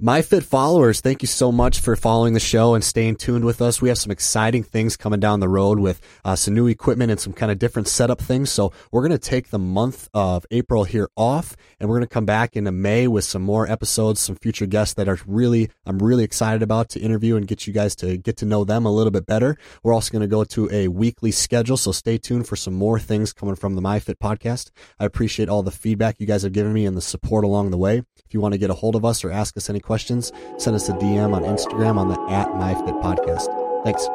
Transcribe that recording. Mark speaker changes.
Speaker 1: MyFit followers, thank you so much for following the show and staying tuned with us. We have some exciting things coming down the road with uh, some new equipment and some kind of different setup things. So we're going to take the month of April here off and we're going to come back into May with some more episodes, some future guests that are really, I'm really excited about to interview and get you guys to get to know them a little bit better. We're also going to go to a weekly schedule. So stay tuned for some more things coming from the MyFit podcast. I appreciate all the feedback you guys have given me and the support along the way. If you want to get a hold of us or ask us any questions, send us a DM on Instagram on the at MyFit podcast. Thanks.